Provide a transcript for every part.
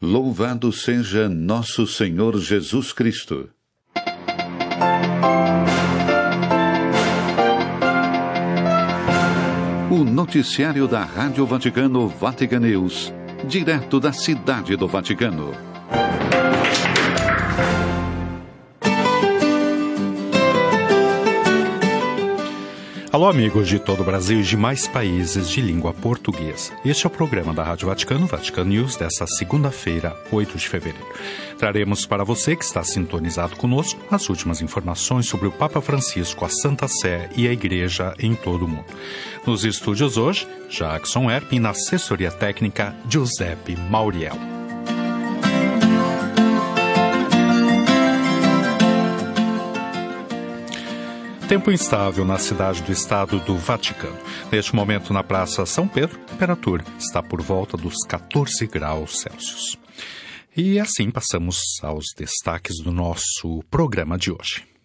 Louvado seja nosso Senhor Jesus Cristo. O noticiário da Rádio Vaticano Vatican News, direto da Cidade do Vaticano. Alô, amigos de todo o Brasil e de mais países de língua portuguesa. Este é o programa da Rádio Vaticano, Vaticano News, desta segunda-feira, 8 de fevereiro. Traremos para você que está sintonizado conosco as últimas informações sobre o Papa Francisco, a Santa Sé e a Igreja em todo o mundo. Nos estúdios hoje, Jackson Erp e na assessoria técnica, Giuseppe Mauriel. Tempo instável na cidade do estado do Vaticano. Neste momento, na Praça São Pedro, a temperatura está por volta dos 14 graus Celsius. E assim passamos aos destaques do nosso programa de hoje.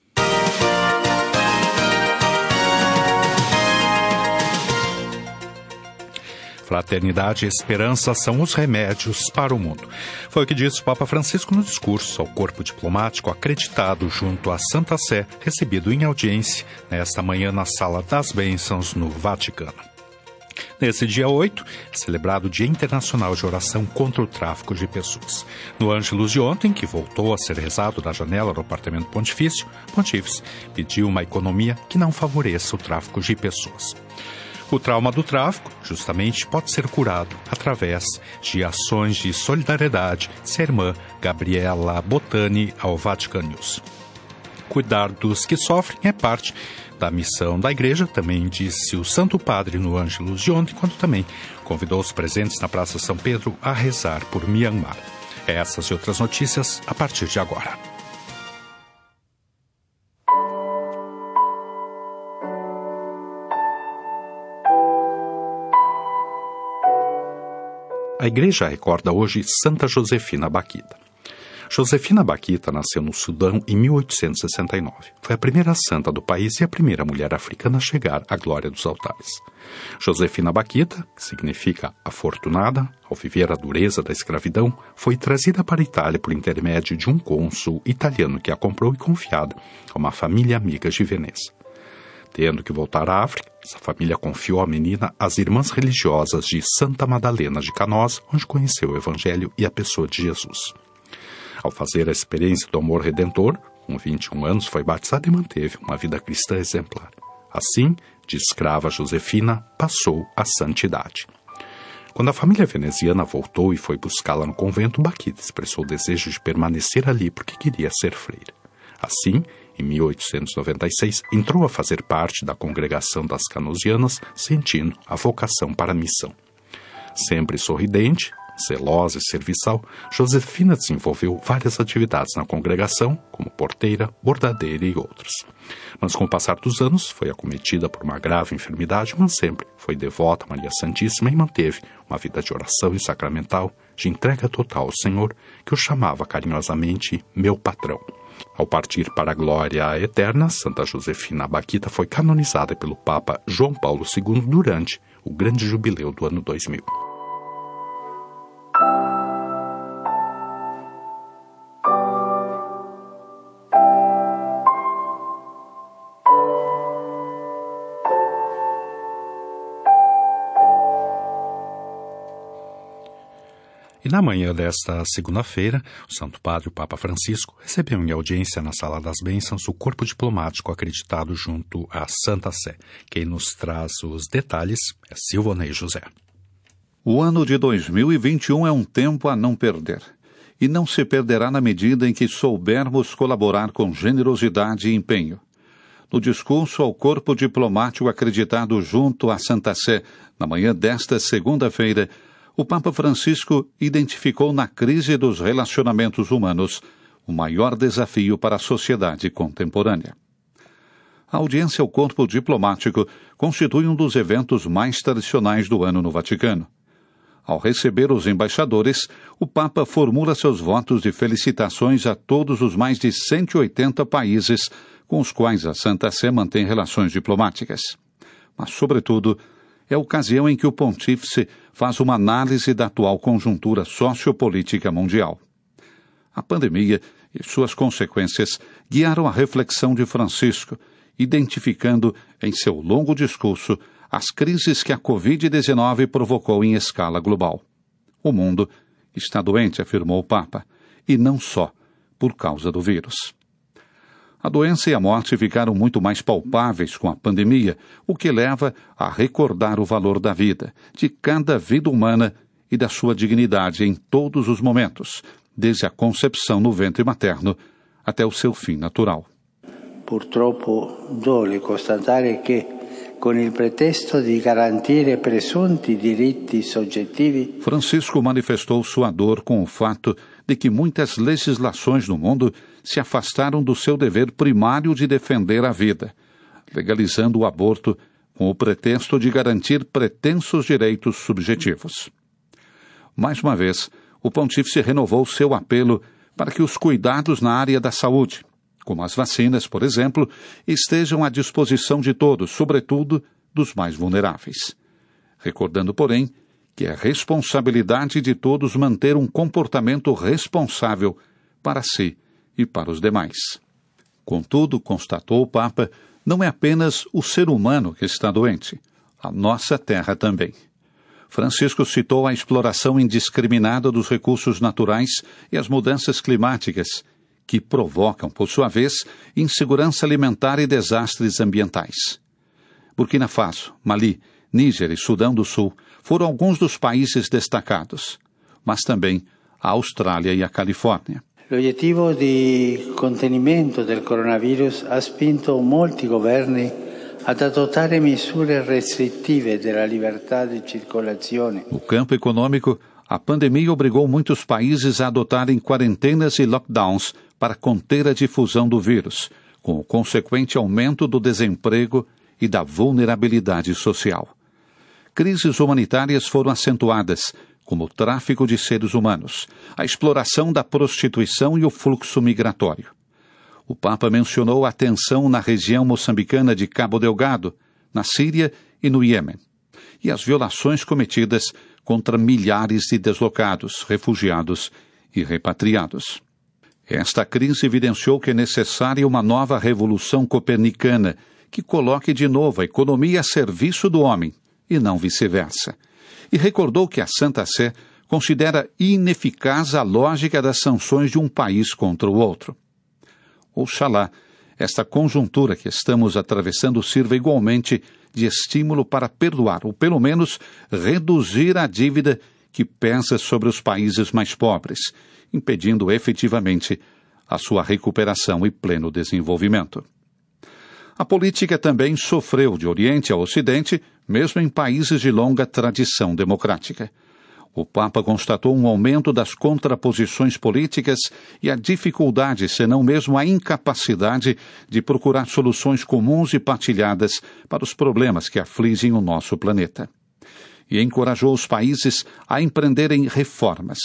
Fraternidade e esperança são os remédios para o mundo. Foi o que disse o Papa Francisco no discurso ao corpo diplomático acreditado junto à Santa Sé, recebido em audiência nesta manhã na Sala das Bênçãos, no Vaticano. Nesse dia 8, é celebrado o Dia Internacional de Oração contra o Tráfico de Pessoas. No Ângelus de ontem, que voltou a ser rezado da janela do apartamento pontifício, Pontífice pediu uma economia que não favoreça o tráfico de pessoas. O trauma do tráfico, justamente, pode ser curado através de ações de solidariedade, disse a irmã Gabriela Botani ao Vatican News. Cuidar dos que sofrem é parte da missão da igreja, também disse o Santo Padre no Ângelus de ontem, quando também convidou os presentes na Praça São Pedro a rezar por Myanmar. Essas e outras notícias a partir de agora. Igreja recorda hoje Santa Josefina Baquita. Josefina Baquita nasceu no Sudão em 1869. Foi a primeira santa do país e a primeira mulher africana a chegar à glória dos altares. Josefina Baquita, que significa afortunada, ao viver a dureza da escravidão, foi trazida para a Itália por intermédio de um cônsul italiano que a comprou e confiada a uma família amiga de Veneza. Tendo que voltar à África, essa família confiou a menina às irmãs religiosas de Santa Madalena de Canoas, onde conheceu o Evangelho e a pessoa de Jesus. Ao fazer a experiência do amor redentor, com 21 anos foi batizada e manteve uma vida cristã exemplar. Assim, de escrava Josefina, passou à santidade. Quando a família veneziana voltou e foi buscá-la no convento, Baquita expressou o desejo de permanecer ali porque queria ser freira. Assim, em 1896, entrou a fazer parte da congregação das Canosianas, sentindo a vocação para a missão. Sempre sorridente, zelosa e serviçal, Josefina desenvolveu várias atividades na congregação, como porteira, bordadeira e outras. Mas com o passar dos anos, foi acometida por uma grave enfermidade, mas sempre foi devota a Maria Santíssima e manteve uma vida de oração e sacramental, de entrega total ao Senhor, que o chamava carinhosamente meu patrão. Ao partir para a glória eterna, Santa Josefina Baquita foi canonizada pelo Papa João Paulo II durante o grande jubileu do ano 2000. Na manhã desta segunda-feira, o Santo Padre, o Papa Francisco, recebeu em audiência na Sala das Bênçãos o corpo diplomático acreditado junto à Santa Sé. Quem nos traz os detalhes é Silvanei José. O ano de 2021 é um tempo a não perder. E não se perderá na medida em que soubermos colaborar com generosidade e empenho. No discurso ao corpo diplomático acreditado junto à Santa Sé, na manhã desta segunda-feira, o Papa Francisco identificou na crise dos relacionamentos humanos o maior desafio para a sociedade contemporânea. A audiência ao corpo diplomático constitui um dos eventos mais tradicionais do ano no Vaticano. Ao receber os embaixadores, o Papa formula seus votos de felicitações a todos os mais de 180 países com os quais a Santa Sé mantém relações diplomáticas. Mas, sobretudo, é a ocasião em que o pontífice faz uma análise da atual conjuntura sociopolítica mundial. A pandemia e suas consequências guiaram a reflexão de Francisco, identificando em seu longo discurso as crises que a Covid-19 provocou em escala global. O mundo está doente, afirmou o Papa, e não só por causa do vírus. A doença e a morte ficaram muito mais palpáveis com a pandemia, o que leva a recordar o valor da vida, de cada vida humana e da sua dignidade em todos os momentos, desde a concepção no ventre materno até o seu fim natural. Purtroppo dole constatare che con il pretesto di garantire presunti diritti soggettivi. Francisco manifestou sua dor com o fato de que muitas legislações no mundo se afastaram do seu dever primário de defender a vida, legalizando o aborto com o pretexto de garantir pretensos direitos subjetivos. Mais uma vez, o pontífice renovou seu apelo para que os cuidados na área da saúde, como as vacinas, por exemplo, estejam à disposição de todos, sobretudo dos mais vulneráveis. Recordando, porém, que é responsabilidade de todos manter um comportamento responsável para si e para os demais. Contudo, constatou o Papa, não é apenas o ser humano que está doente, a nossa terra também. Francisco citou a exploração indiscriminada dos recursos naturais e as mudanças climáticas que provocam, por sua vez, insegurança alimentar e desastres ambientais. Burkina Faso, Mali, Níger e Sudão do Sul foram alguns dos países destacados, mas também a Austrália e a Califórnia. L'obiettivo di contenimento del coronavirus ha spinto molti governi ad adottare misure restrittive della libertà di circolazione. No campo econômico, a pandemia obrigou muitos países a adotarem quarentenas e lockdowns para conter a difusão do vírus, com o consequente aumento do desemprego e da vulnerabilidade social. Crises humanitárias foram acentuadas, como o tráfico de seres humanos, a exploração da prostituição e o fluxo migratório. O Papa mencionou a tensão na região moçambicana de Cabo Delgado, na Síria e no Iêmen, e as violações cometidas contra milhares de deslocados, refugiados e repatriados. Esta crise evidenciou que é necessária uma nova revolução copernicana que coloque de novo a economia a serviço do homem e não vice-versa. E recordou que a Santa Sé considera ineficaz a lógica das sanções de um país contra o outro. Oxalá, esta conjuntura que estamos atravessando sirva igualmente de estímulo para perdoar, ou pelo menos reduzir a dívida que pesa sobre os países mais pobres impedindo efetivamente a sua recuperação e pleno desenvolvimento. A política também sofreu de Oriente a Ocidente, mesmo em países de longa tradição democrática. O Papa constatou um aumento das contraposições políticas e a dificuldade, senão mesmo a incapacidade, de procurar soluções comuns e partilhadas para os problemas que afligem o nosso planeta. E encorajou os países a empreenderem reformas,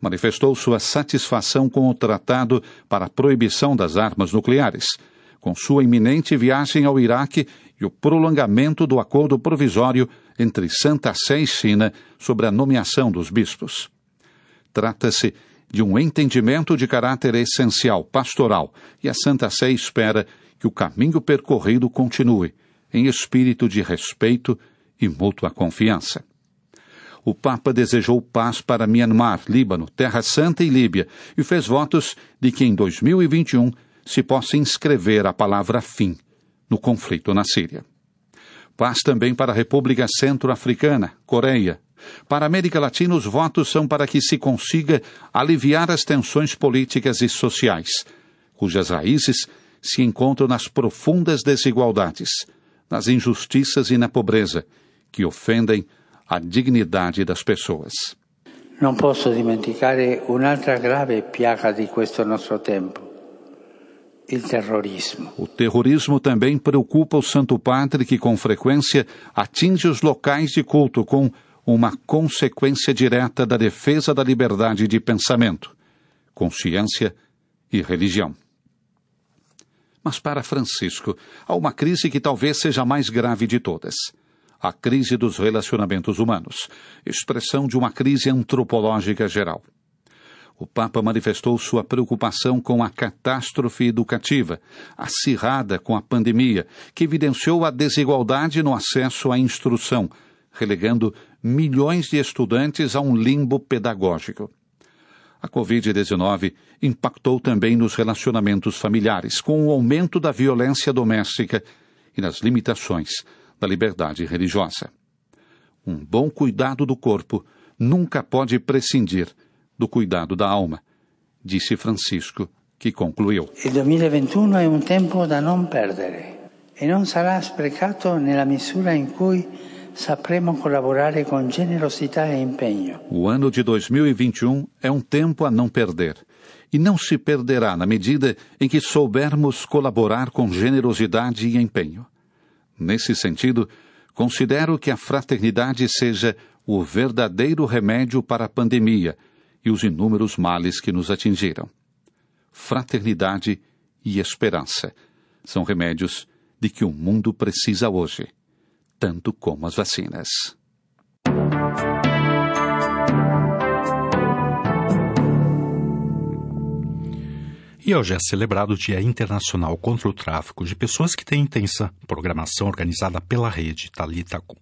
manifestou sua satisfação com o Tratado para a Proibição das Armas Nucleares, com sua iminente viagem ao Iraque e o prolongamento do acordo provisório entre Santa Sé e China sobre a nomeação dos bispos. Trata-se de um entendimento de caráter essencial, pastoral, e a Santa Sé espera que o caminho percorrido continue, em espírito de respeito e mútua confiança o Papa desejou paz para Myanmar, Líbano, Terra Santa e Líbia e fez votos de que em 2021 se possa inscrever a palavra fim no conflito na Síria. Paz também para a República Centro-Africana, Coreia. Para a América Latina, os votos são para que se consiga aliviar as tensões políticas e sociais, cujas raízes se encontram nas profundas desigualdades, nas injustiças e na pobreza, que ofendem a dignidade das pessoas. Non posso dimenticare un'altra grave piaga di questo nostro tempo. O terrorismo também preocupa o Santo Padre, que com frequência atinge os locais de culto com uma consequência direta da defesa da liberdade de pensamento, consciência e religião. Mas para Francisco, há uma crise que talvez seja a mais grave de todas a crise dos relacionamentos humanos, expressão de uma crise antropológica geral. O Papa manifestou sua preocupação com a catástrofe educativa, acirrada com a pandemia, que evidenciou a desigualdade no acesso à instrução, relegando milhões de estudantes a um limbo pedagógico. A Covid-19 impactou também nos relacionamentos familiares, com o aumento da violência doméstica e nas limitações da liberdade religiosa. Um bom cuidado do corpo nunca pode prescindir do cuidado da alma, disse Francisco, que concluiu. O 2021 é um tempo da não perder e não será sprecato nella misura in cui sapremo collaborare con generosità e impegno. O ano de 2021 é um tempo a não perder. E não se perderá na medida em que soubermos colaborar com generosidade e empenho. Nesse sentido, considero que a fraternidade seja o verdadeiro remédio para a pandemia e os inúmeros males que nos atingiram. Fraternidade e esperança são remédios de que o mundo precisa hoje tanto como as vacinas. E hoje é celebrado o Dia Internacional contra o Tráfico de Pessoas, que tem intensa programação organizada pela rede Talita Kum.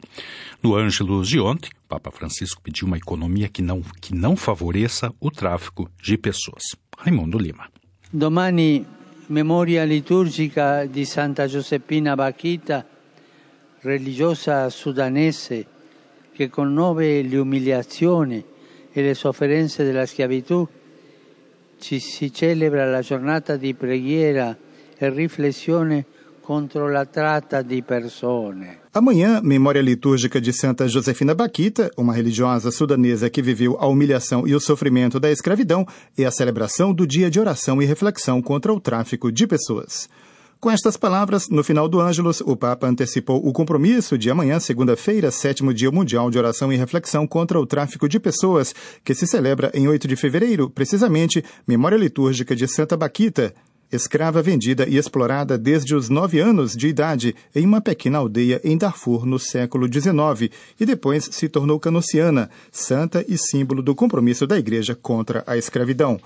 No Ângelus de ontem, o Papa Francisco pediu uma economia que não, que não favoreça o tráfico de pessoas. Raimundo Lima. Domani, memória litúrgica de Santa Josepina Baquita, religiosa sudanese che conobbe l'umiliazione e le sofferenze della schiavitù, ci si celebra la giornata di preghiera e riflessione contro la tratta di persone. Amanhã, memória litúrgica de Santa Josefina Baquita, uma religiosa sudanesa que viveu a humilhação e o sofrimento da escravidão, e a celebração do dia de oração e reflexão contra o tráfico de pessoas. Com estas palavras, no final do Ângelus, o Papa antecipou o compromisso de amanhã, segunda-feira, sétimo Dia Mundial de Oração e Reflexão contra o Tráfico de Pessoas, que se celebra em 8 de fevereiro, precisamente, memória litúrgica de Santa Baquita, escrava vendida e explorada desde os nove anos de idade em uma pequena aldeia em Darfur no século XIX e depois se tornou canociana, santa e símbolo do compromisso da Igreja contra a escravidão.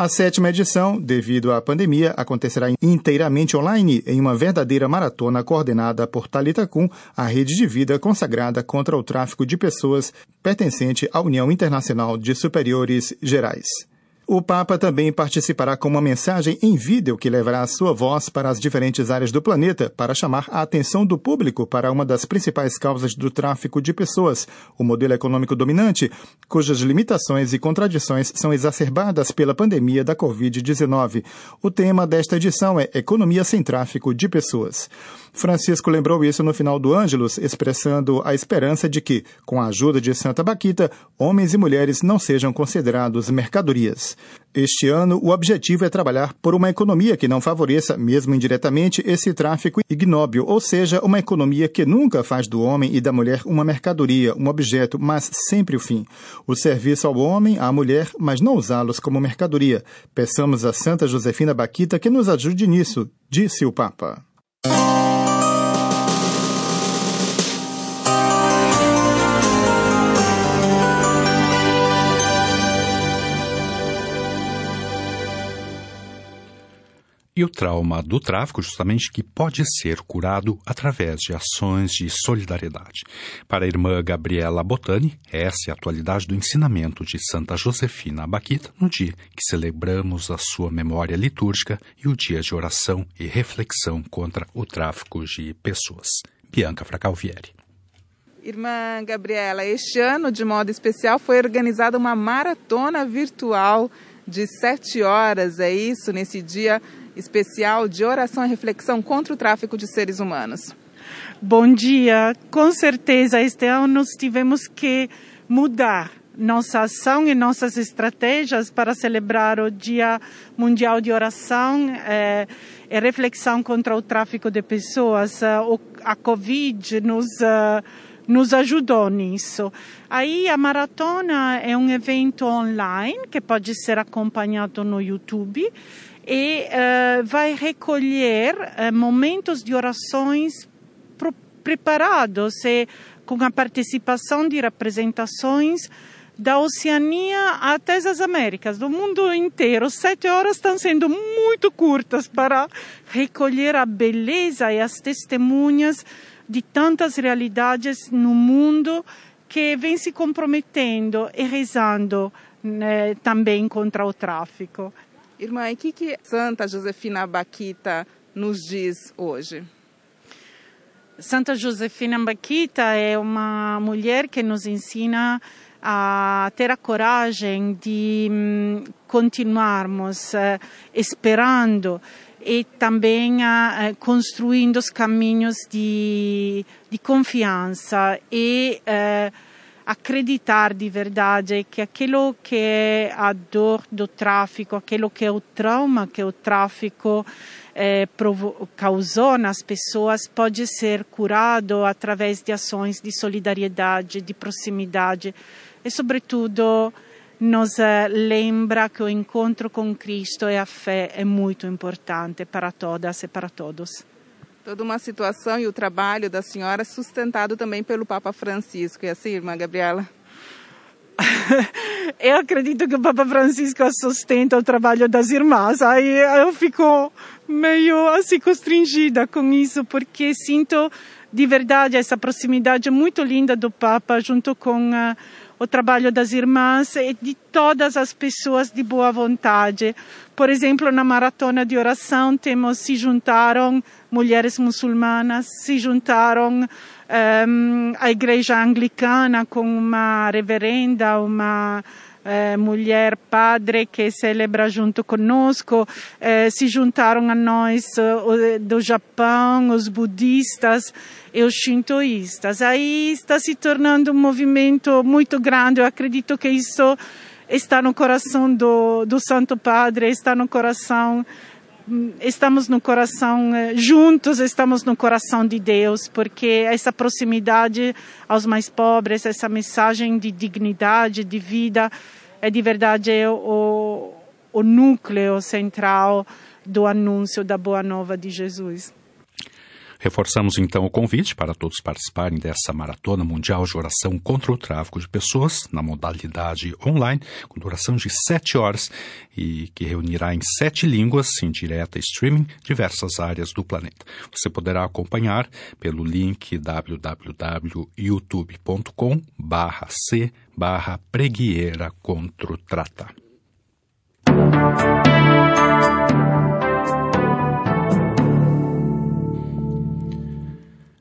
A sétima edição, devido à pandemia, acontecerá inteiramente online em uma verdadeira maratona coordenada por Talita Kum, a rede de vida consagrada contra o tráfico de pessoas pertencente à União Internacional de Superiores Gerais. O Papa também participará com uma mensagem em vídeo que levará a sua voz para as diferentes áreas do planeta para chamar a atenção do público para uma das principais causas do tráfico de pessoas, o modelo econômico dominante, cujas limitações e contradições são exacerbadas pela pandemia da Covid-19. O tema desta edição é Economia sem tráfico de pessoas. Francisco lembrou isso no final do Ângelus, expressando a esperança de que, com a ajuda de Santa Baquita, homens e mulheres não sejam considerados mercadorias. Este ano, o objetivo é trabalhar por uma economia que não favoreça, mesmo indiretamente, esse tráfico ignóbil, ou seja, uma economia que nunca faz do homem e da mulher uma mercadoria, um objeto, mas sempre o fim. O serviço ao homem, à mulher, mas não usá-los como mercadoria. Peçamos a Santa Josefina Baquita que nos ajude nisso, disse o Papa. E o trauma do tráfico, justamente, que pode ser curado através de ações de solidariedade. Para a irmã Gabriela Botani, essa é a atualidade do ensinamento de Santa Josefina Abaquita no dia que celebramos a sua memória litúrgica e o dia de oração e reflexão contra o tráfico de pessoas. Bianca Fracalvieri. Irmã Gabriela, este ano, de modo especial, foi organizada uma maratona virtual de sete horas, é isso, nesse dia especial de oração e reflexão contra o tráfico de seres humanos. Bom dia. Com certeza, este ano tivemos que mudar nossa ação e nossas estratégias para celebrar o Dia Mundial de Oração eh, e Reflexão contra o Tráfico de Pessoas. a Covid nos, uh, nos ajudou nisso. Aí a maratona é um evento online que pode ser acompanhado no YouTube e uh, vai recolher uh, momentos de orações preparados e com a participação de representações da Oceania até as Américas, do mundo inteiro. Sete horas estão sendo muito curtas para recolher a beleza e as testemunhas de tantas realidades no mundo que vem se comprometendo e rezando né, também contra o tráfico. Irmã, e o que, que Santa Josefina Baquita nos diz hoje? Santa Josefina Baquita é uma mulher que nos ensina a ter a coragem de hum, continuarmos uh, esperando e também uh, construindo os caminhos de, de confiança e uh, acreditar de verdade que aquilo que é a dor do tráfico, aquilo que é o trauma que o tráfico eh, causou nas pessoas pode ser curado através de ações de solidariedade, de proximidade e, sobretudo, nos eh, lembra que o encontro com Cristo e a fé é muito importante para todas e para todos. Toda uma situação e o trabalho da senhora sustentado também pelo Papa Francisco, é assim, irmã Gabriela? eu acredito que o Papa Francisco sustenta o trabalho das irmãs. Aí eu fico meio assim constrangida com isso, porque sinto de verdade essa proximidade muito linda do Papa junto com o trabalho das irmãs e de todas as pessoas de boa vontade. Por exemplo, na maratona de oração temos se juntaram mulheres muçulmanas, se juntaram um, a igreja anglicana com uma reverenda, uma eh, mulher padre que celebra junto conosco, eh, se juntaram a nós uh, do Japão, os budistas e os shintoístas. Aí está se tornando um movimento muito grande. Eu acredito que isso está no coração do, do Santo Padre, está no coração estamos no coração eh, juntos, estamos no coração de Deus, porque essa proximidade aos mais pobres, essa mensagem de dignidade, de vida, é de verdade o, o núcleo central do anúncio da boa nova de Jesus. Reforçamos então o convite para todos participarem dessa maratona mundial de oração contra o tráfico de pessoas na modalidade online, com duração de sete horas e que reunirá em sete línguas, em direta streaming, diversas áreas do planeta. Você poderá acompanhar pelo link www.youtube.com barra c barra preguiera contra o.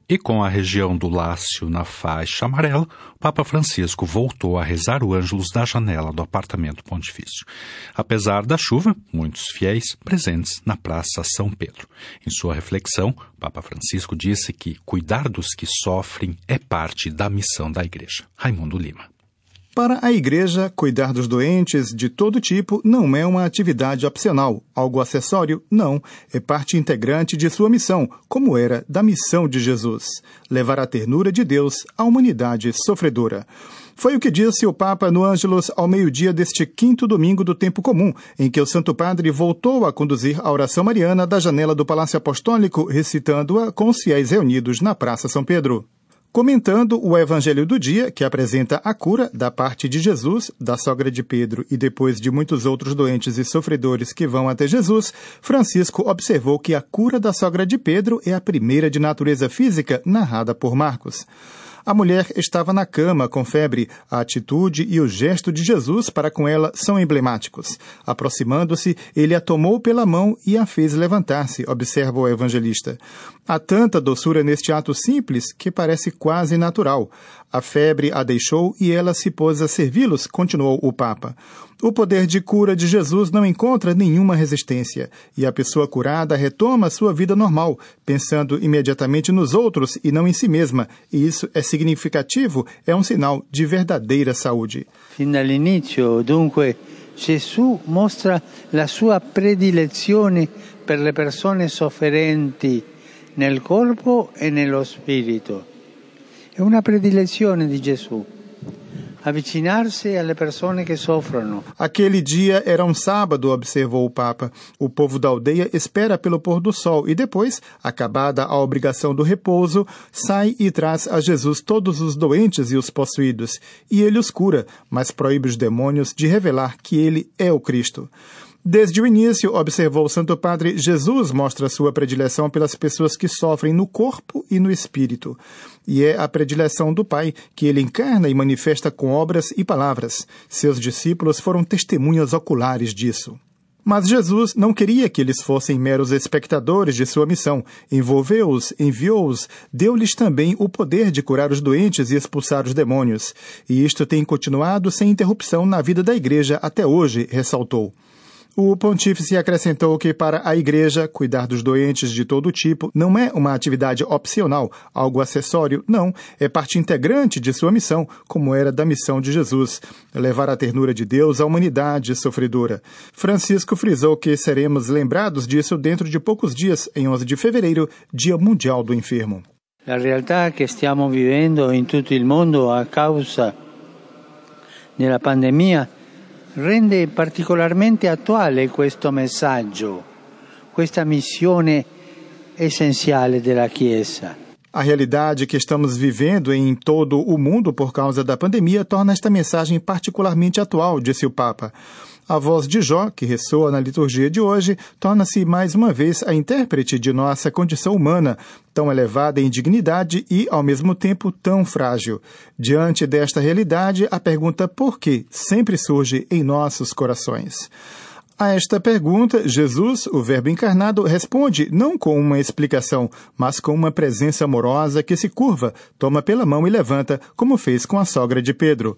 E com a região do Lácio na faixa amarela, o Papa Francisco voltou a rezar o Ângelus da janela do apartamento pontifício. Apesar da chuva, muitos fiéis presentes na Praça São Pedro. Em sua reflexão, o Papa Francisco disse que cuidar dos que sofrem é parte da missão da Igreja. Raimundo Lima. Para a Igreja, cuidar dos doentes de todo tipo não é uma atividade opcional, algo acessório, não. É parte integrante de sua missão, como era da missão de Jesus: levar a ternura de Deus à humanidade sofredora. Foi o que disse o Papa no Ângelus ao meio-dia deste quinto domingo do tempo comum, em que o Santo Padre voltou a conduzir a oração mariana da janela do Palácio Apostólico, recitando-a com os fiéis reunidos na Praça São Pedro. Comentando o Evangelho do dia, que apresenta a cura da parte de Jesus, da sogra de Pedro e depois de muitos outros doentes e sofredores que vão até Jesus, Francisco observou que a cura da sogra de Pedro é a primeira de natureza física narrada por Marcos. A mulher estava na cama com febre. A atitude e o gesto de Jesus para com ela são emblemáticos. Aproximando-se, ele a tomou pela mão e a fez levantar-se, observa o evangelista. Há tanta doçura neste ato simples que parece quase natural. A febre a deixou e ela se pôs a servi-los, continuou o Papa. O poder de cura de Jesus não encontra nenhuma resistência e a pessoa curada retoma sua vida normal, pensando imediatamente nos outros e não em si mesma, e isso é significativo, é um sinal de verdadeira saúde. Fin dall'inizio, dunque, Gesù mostra la sua predilezione per le persone sofferenti nel corpo e nello spirito. È una predilezione di Gesù. Avvicinarsi alle persone che soffrono. Aquele dia era um sábado, observou o Papa. O povo da aldeia espera pelo pôr do sol e depois, acabada a obrigação do repouso, sai e traz a Jesus todos os doentes e os possuídos. E ele os cura, mas proíbe os demônios de revelar que ele é o Cristo. Desde o início, observou o Santo Padre, Jesus mostra sua predileção pelas pessoas que sofrem no corpo e no espírito. E é a predileção do Pai que ele encarna e manifesta com obras e palavras. Seus discípulos foram testemunhas oculares disso. Mas Jesus não queria que eles fossem meros espectadores de sua missão. Envolveu-os, enviou-os, deu-lhes também o poder de curar os doentes e expulsar os demônios. E isto tem continuado sem interrupção na vida da Igreja até hoje, ressaltou. O pontífice acrescentou que para a Igreja, cuidar dos doentes de todo tipo não é uma atividade opcional, algo acessório, não, é parte integrante de sua missão, como era da missão de Jesus, levar a ternura de Deus à humanidade sofredora. Francisco frisou que seremos lembrados disso dentro de poucos dias, em 11 de fevereiro, Dia Mundial do Enfermo. La realtà che stiamo vivendo in tutto il mondo a causa della pandemia rende particolarmente attuale questo messaggio, questa missione essenziale della Chiesa. A realidade que estamos vivendo em todo o mundo por causa da pandemia torna esta mensagem particularmente atual, disse o Papa. A voz de Jó, que ressoa na liturgia de hoje, torna-se mais uma vez a intérprete de nossa condição humana, tão elevada em dignidade e, ao mesmo tempo, tão frágil. Diante desta realidade, a pergunta por que sempre surge em nossos corações. A esta pergunta, Jesus, o Verbo encarnado, responde não com uma explicação, mas com uma presença amorosa que se curva, toma pela mão e levanta, como fez com a sogra de Pedro.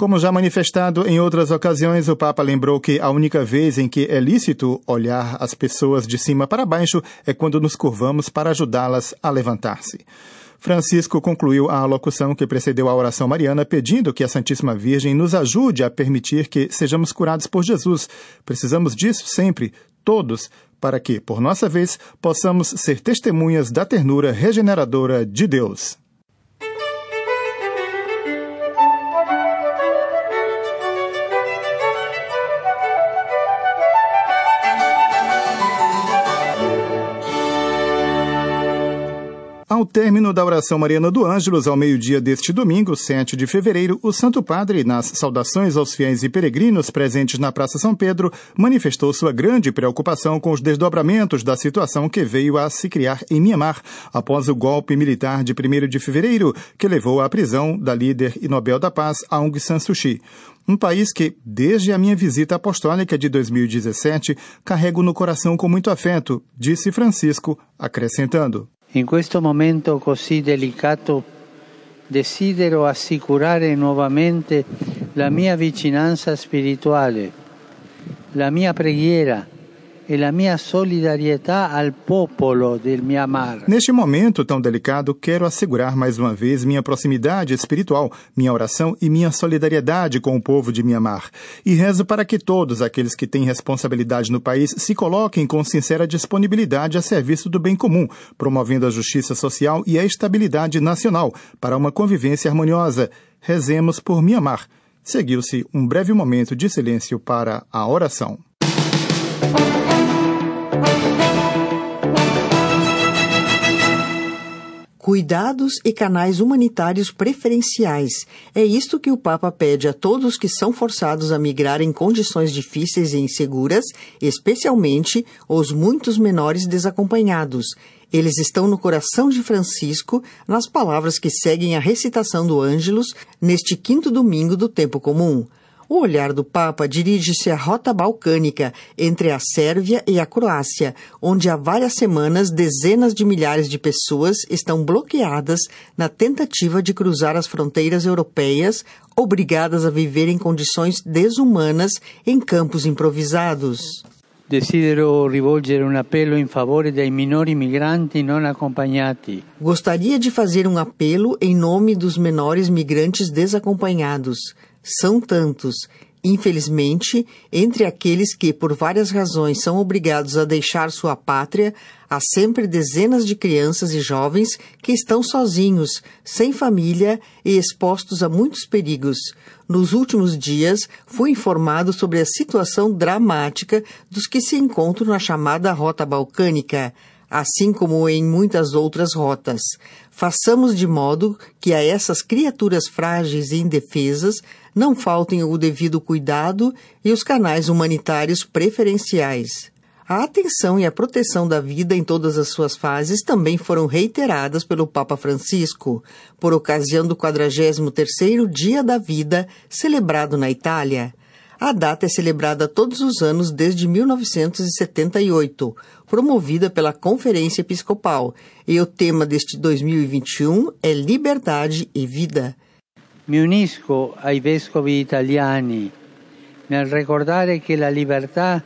Como já manifestado em outras ocasiões, o Papa lembrou que a única vez em que é lícito olhar as pessoas de cima para baixo é quando nos curvamos para ajudá-las a levantar-se. Francisco concluiu a alocução que precedeu a oração mariana pedindo que a Santíssima Virgem nos ajude a permitir que sejamos curados por Jesus. Precisamos disso sempre, todos, para que, por nossa vez, possamos ser testemunhas da ternura regeneradora de Deus. Ao término da oração Mariana do Ângelos, ao meio-dia deste domingo, 7 de fevereiro, o Santo Padre, nas saudações aos fiéis e peregrinos presentes na Praça São Pedro, manifestou sua grande preocupação com os desdobramentos da situação que veio a se criar em Mianmar após o golpe militar de 1 de fevereiro, que levou à prisão da líder e Nobel da Paz Aung San Suu Kyi um país que, desde a minha visita apostólica de 2017, carrego no coração com muito afeto, disse Francisco, acrescentando. In questo momento così delicato desidero assicurare nuovamente la mia vicinanza spirituale, la mia preghiera Neste momento tão delicado, quero assegurar mais uma vez minha proximidade espiritual, minha oração e minha solidariedade com o povo de Myanmar. E rezo para que todos aqueles que têm responsabilidade no país se coloquem com sincera disponibilidade a serviço do bem comum, promovendo a justiça social e a estabilidade nacional para uma convivência harmoniosa. Rezemos por Myanmar. Seguiu-se um breve momento de silêncio para a oração. Cuidados e canais humanitários preferenciais. É isto que o Papa pede a todos que são forçados a migrar em condições difíceis e inseguras, especialmente os muitos menores desacompanhados. Eles estão no coração de Francisco, nas palavras que seguem a recitação do Ângelus neste quinto domingo do tempo comum. O olhar do Papa dirige-se à rota balcânica entre a Sérvia e a Croácia, onde há várias semanas dezenas de milhares de pessoas estão bloqueadas na tentativa de cruzar as fronteiras europeias, obrigadas a viver em condições desumanas em campos improvisados. Desidero rivolgere un appello in favore dei minori migranti non accompagnati. Gostaria de fazer um apelo em nome dos menores migrantes desacompanhados. São tantos Infelizmente, entre aqueles que, por várias razões, são obrigados a deixar sua pátria, há sempre dezenas de crianças e jovens que estão sozinhos, sem família e expostos a muitos perigos. Nos últimos dias, fui informado sobre a situação dramática dos que se encontram na chamada Rota Balcânica assim como em muitas outras rotas. Façamos de modo que a essas criaturas frágeis e indefesas não faltem o devido cuidado e os canais humanitários preferenciais. A atenção e a proteção da vida em todas as suas fases também foram reiteradas pelo Papa Francisco, por ocasião do 43º Dia da Vida, celebrado na Itália. A data é celebrada todos os anos desde 1978, promovida pela Conferência Episcopal, e o tema deste 2021 é Liberdade e Vida. Mi unisco ai vescovi italiani nel ricordare che la libertà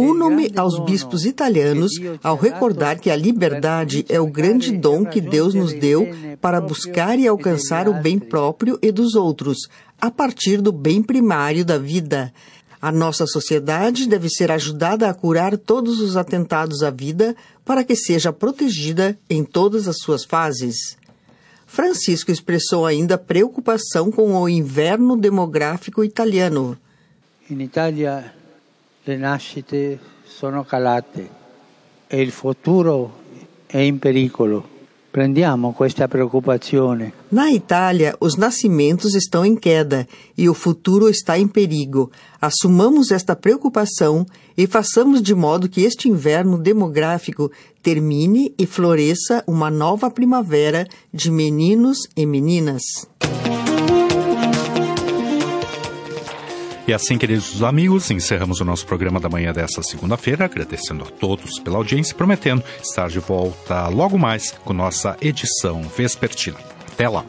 Uno-me aos bispos italianos ao recordar que a liberdade é o grande dom que Deus nos deu para buscar e alcançar o bem próprio e dos outros, a partir do bem primário da vida. A nossa sociedade deve ser ajudada a curar todos os atentados à vida para que seja protegida em todas as suas fases. Francisco expressou ainda preocupação com o inverno demográfico italiano. In Italia le nascite sono calate e il futuro è in pericolo. Prendiamo questa preoccupazione. Na Itália, os nascimentos estão em queda e o futuro está em perigo. Assumamos esta preocupação e façamos de modo que este inverno demográfico termine e floresça uma nova primavera de meninos e meninas. E assim, queridos amigos, encerramos o nosso programa da manhã desta segunda-feira, agradecendo a todos pela audiência e prometendo estar de volta logo mais com nossa edição vespertina. Até lá!